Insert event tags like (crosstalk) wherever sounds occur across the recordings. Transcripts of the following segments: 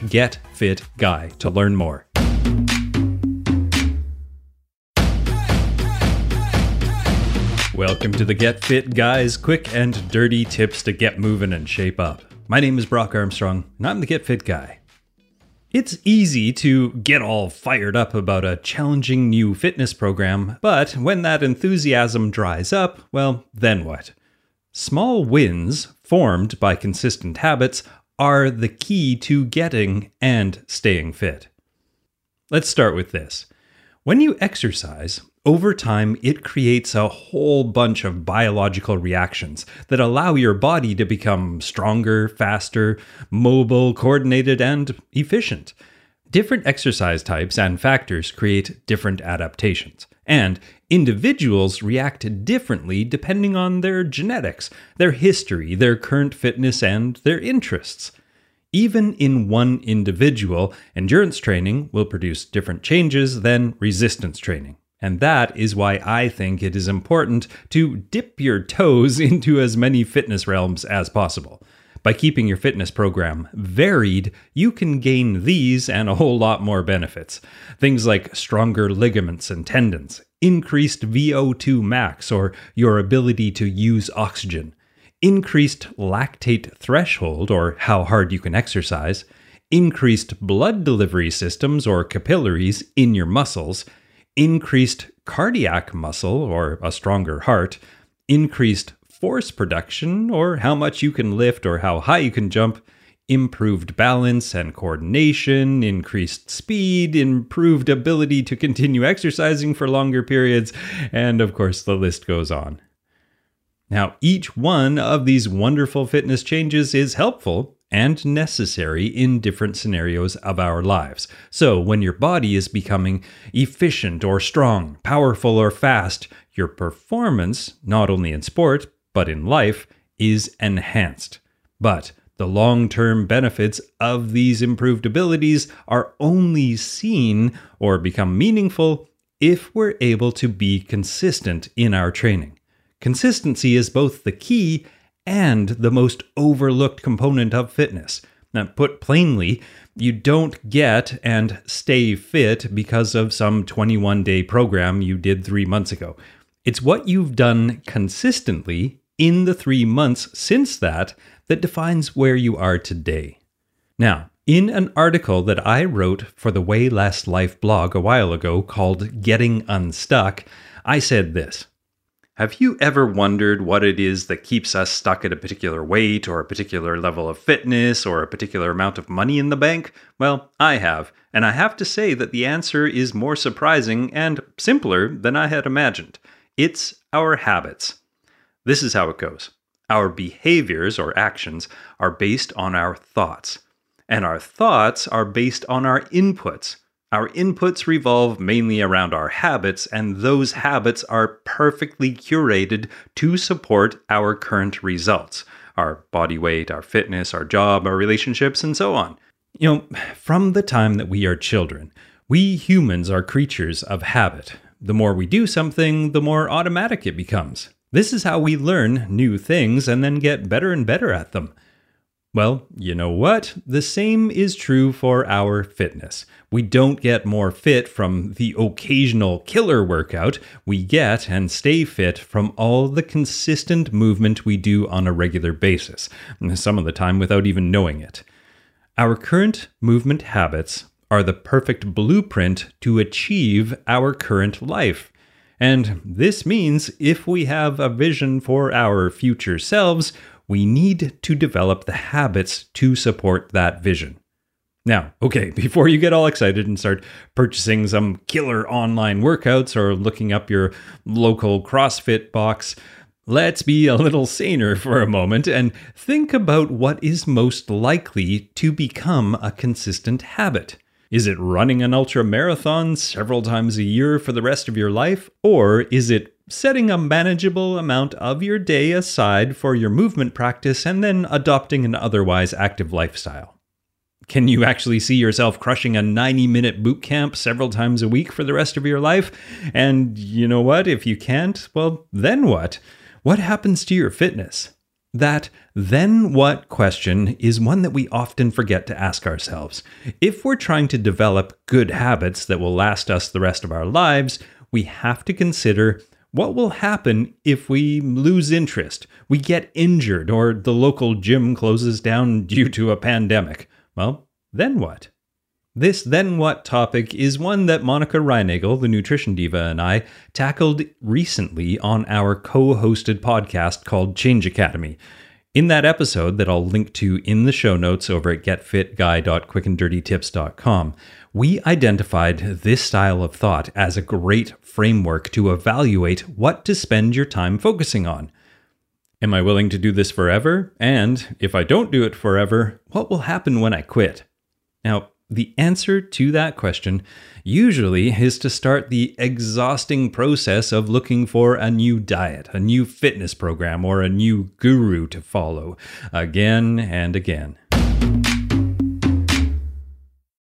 getfitguy to learn more. Welcome to the Get Fit Guys quick and dirty tips to get moving and shape up. My name is Brock Armstrong, and I'm the Get Fit Guy. It's easy to get all fired up about a challenging new fitness program, but when that enthusiasm dries up, well, then what? Small wins, formed by consistent habits, are the key to getting and staying fit. Let's start with this. When you exercise, over time, it creates a whole bunch of biological reactions that allow your body to become stronger, faster, mobile, coordinated, and efficient. Different exercise types and factors create different adaptations, and individuals react differently depending on their genetics, their history, their current fitness, and their interests. Even in one individual, endurance training will produce different changes than resistance training. And that is why I think it is important to dip your toes (laughs) into as many fitness realms as possible. By keeping your fitness program varied, you can gain these and a whole lot more benefits. Things like stronger ligaments and tendons, increased VO2 max or your ability to use oxygen, increased lactate threshold or how hard you can exercise, increased blood delivery systems or capillaries in your muscles increased cardiac muscle or a stronger heart, increased force production or how much you can lift or how high you can jump, improved balance and coordination, increased speed, improved ability to continue exercising for longer periods, and of course the list goes on. Now, each one of these wonderful fitness changes is helpful and necessary in different scenarios of our lives. So, when your body is becoming efficient or strong, powerful or fast, your performance, not only in sport, but in life, is enhanced. But the long term benefits of these improved abilities are only seen or become meaningful if we're able to be consistent in our training. Consistency is both the key and the most overlooked component of fitness. Now, put plainly, you don't get and stay fit because of some 21 day program you did three months ago. It's what you've done consistently in the three months since that that defines where you are today. Now, in an article that I wrote for the Way Less Life blog a while ago called Getting Unstuck, I said this have you ever wondered what it is that keeps us stuck at a particular weight or a particular level of fitness or a particular amount of money in the bank? Well, I have, and I have to say that the answer is more surprising and simpler than I had imagined. It's our habits. This is how it goes our behaviors or actions are based on our thoughts, and our thoughts are based on our inputs. Our inputs revolve mainly around our habits, and those habits are perfectly curated to support our current results our body weight, our fitness, our job, our relationships, and so on. You know, from the time that we are children, we humans are creatures of habit. The more we do something, the more automatic it becomes. This is how we learn new things and then get better and better at them. Well, you know what? The same is true for our fitness. We don't get more fit from the occasional killer workout. We get and stay fit from all the consistent movement we do on a regular basis, some of the time without even knowing it. Our current movement habits are the perfect blueprint to achieve our current life. And this means if we have a vision for our future selves, we need to develop the habits to support that vision. Now, okay, (laughs) before you get all excited and start purchasing some killer online workouts or looking up your local CrossFit box, Let's be a little saner for a moment and think about what is most likely to become a consistent habit. Is it running an ultra marathon several times a year for the rest of your life? Or is it setting a manageable amount of your day aside for your movement practice and then adopting an otherwise active lifestyle? Can you actually see yourself crushing a 90 minute boot camp several times a week for the rest of your life? And you know what? If you can't, well, then what? What happens to your fitness? That then what question is one that we often forget to ask ourselves. If we're trying to develop good habits that will last us the rest of our lives, we have to consider what will happen if we lose interest, we get injured, or the local gym closes down (laughs) due to a pandemic. Well, then what? This then what topic is one that Monica Reinagel, the nutrition diva, and I tackled recently on our co hosted podcast called Change Academy. In that episode, that I'll link to in the show notes over at getfitguy.quickanddirtytips.com, we identified this style of thought as a great framework to evaluate what to spend your time focusing on. Am I willing to do this forever? And if I don't do it forever, what will happen when I quit? Now, the answer to that question usually is to start the exhausting process of looking for a new diet, a new fitness program, or a new guru to follow again and again.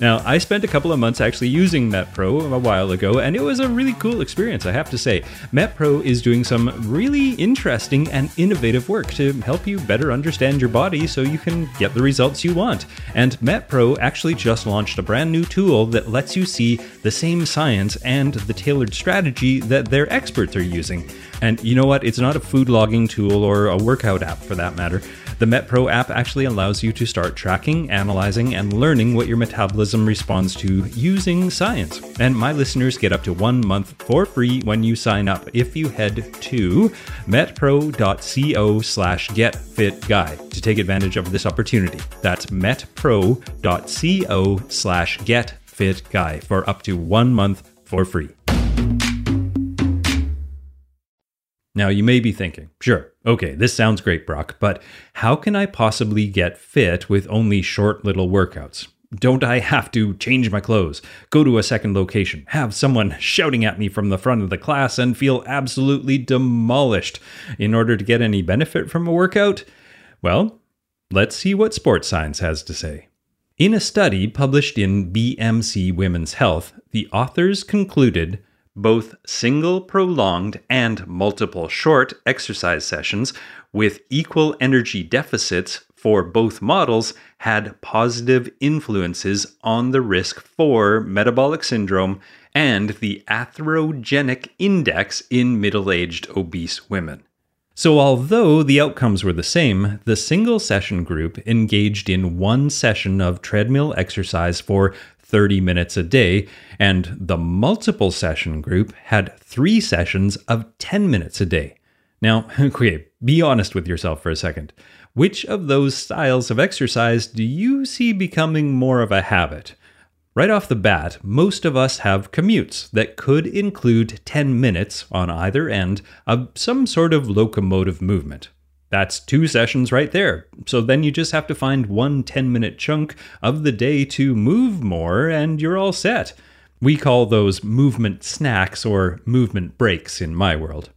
Now, I spent a couple of months actually using MetPro a while ago, and it was a really cool experience, I have to say. MetPro is doing some really interesting and innovative work to help you better understand your body so you can get the results you want. And MetPro actually just launched a brand new tool that lets you see the same science and the tailored strategy that their experts are using. And you know what? It's not a food logging tool or a workout app for that matter. The MetPro app actually allows you to start tracking, analyzing, and learning what your metabolism responds to using science. And my listeners get up to one month for free when you sign up if you head to metpro.co slash getfitguy to take advantage of this opportunity. That's metpro.co slash getfitguy for up to one month for free. Now, you may be thinking, sure, okay, this sounds great, Brock, but how can I possibly get fit with only short little workouts? Don't I have to change my clothes, go to a second location, have someone (laughs) shouting at me from the front of the class, and feel absolutely demolished in order to get any benefit from a workout? Well, let's see what sports science has to say. In a study published in BMC Women's Health, the authors concluded both single prolonged and multiple short exercise sessions with equal energy deficits for both models had positive influences on the risk for metabolic syndrome and the atherogenic index in middle aged obese women. So, although the outcomes were the same, the single session group engaged in one session of treadmill exercise for 30 minutes a day, and the multiple session group had three sessions of 10 minutes a day. Now, (laughs) okay, be honest with yourself for a second. Which of those styles of exercise do you see becoming more of a habit? Right off the bat, most of us have commutes that could include 10 minutes on either end of some sort of locomotive movement. That's two sessions right there. So then you just have to find one 10 minute chunk of the day to move more, and you're all set. We call those movement snacks or movement breaks in my world.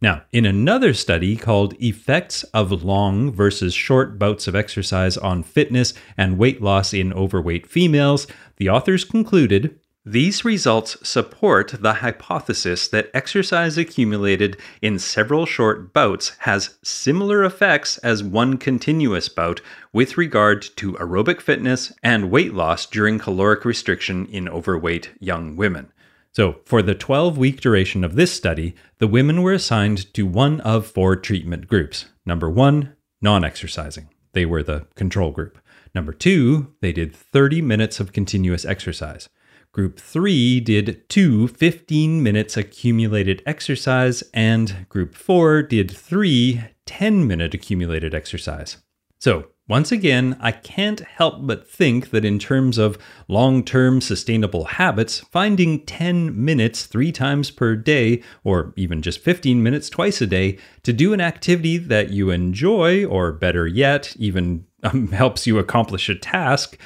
Now, in another study called Effects of Long versus Short Bouts of Exercise on Fitness and Weight Loss in Overweight Females, the authors concluded these results support the hypothesis that exercise accumulated in several short bouts has similar effects as one continuous bout with regard to aerobic fitness and weight loss during caloric restriction in overweight young women. So, for the 12 week duration of this study, the women were assigned to one of four treatment groups. Number one, non exercising. They were the control group. Number two, they did 30 minutes of continuous exercise. Group 3 did two 15 minutes accumulated exercise, and Group 4 did three 10 minute accumulated exercise. So, once again, I can't help but think that in terms of long term sustainable habits, finding 10 minutes three times per day, or even just 15 minutes twice a day, to do an activity that you enjoy, or better yet, even um, (laughs) helps you accomplish a task,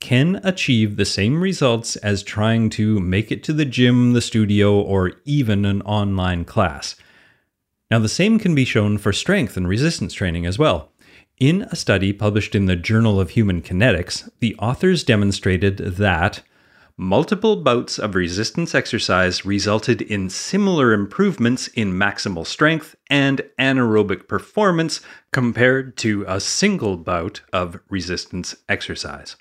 can achieve the same results as trying to make it to the gym, the studio, or even an online class. Now, the same can be shown for strength and resistance training as well. In a study published in the Journal of Human Kinetics, the authors demonstrated that multiple bouts of resistance exercise resulted in similar improvements in maximal strength and anaerobic performance compared to a single bout of resistance exercise.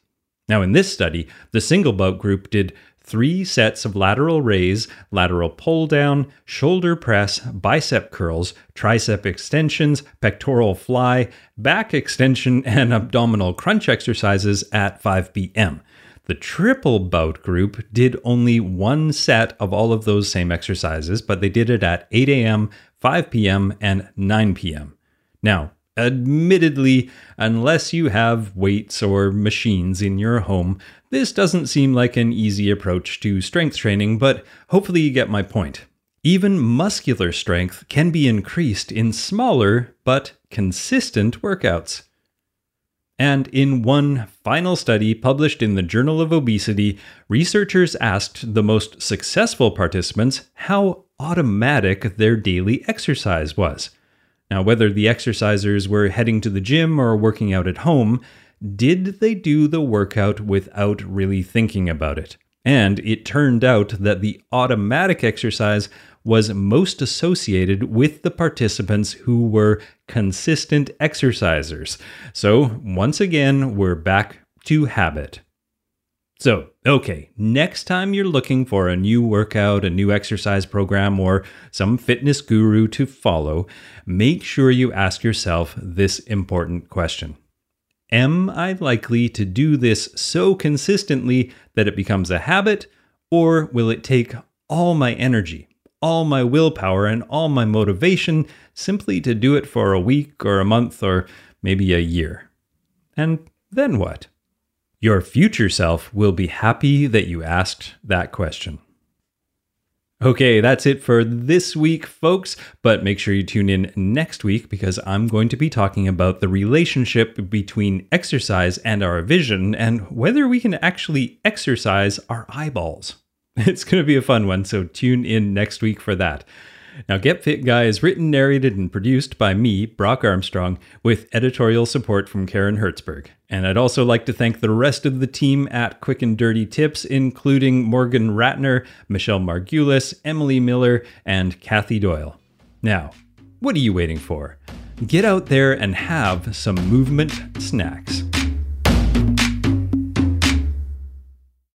Now, in this study, the single bout group did three sets of lateral raise, lateral pull down, shoulder press, bicep curls, tricep extensions, pectoral fly, back extension, (laughs) and abdominal crunch exercises at 5 p.m. The triple bout group did only one set of all of those same exercises, but they did it at 8 a.m., 5 p.m., and 9 p.m. Now, Admittedly, unless you have weights or machines in your home, this doesn't seem like an easy approach to strength training, but hopefully you get my point. Even muscular strength can be increased in smaller but consistent workouts. And in one final study published in the Journal of Obesity, researchers asked the most successful participants how automatic their daily exercise was. Now, whether the exercisers were heading to the gym or working out at home, did they do the workout without really thinking about it? And it turned out that the automatic exercise was most associated with the participants who were consistent exercisers. So, once again, we're back to habit. So, okay, next time you're looking for a new workout, a new exercise program, or some fitness guru to follow, make sure you ask yourself this important question Am I likely to do this so consistently that it becomes a habit, or will it take all my energy, all my willpower, and all my motivation simply to do it for a week or a month or maybe a year? And then what? Your future self will be happy that you asked that question. Okay, that's it for this week, folks. But make sure you tune in next week because I'm going to be talking about the relationship between exercise and our vision and whether we can actually exercise our eyeballs. (laughs) It's going to be a fun one, so tune in next week for that. Now, Get Fit Guy is written, narrated, and produced by me, Brock Armstrong, with editorial support from Karen Hertzberg. And I'd also like to thank the rest of the team at Quick and Dirty Tips, including Morgan Ratner, Michelle Margulis, Emily Miller, and Kathy Doyle. Now, what are you waiting for? Get out there and have some movement snacks.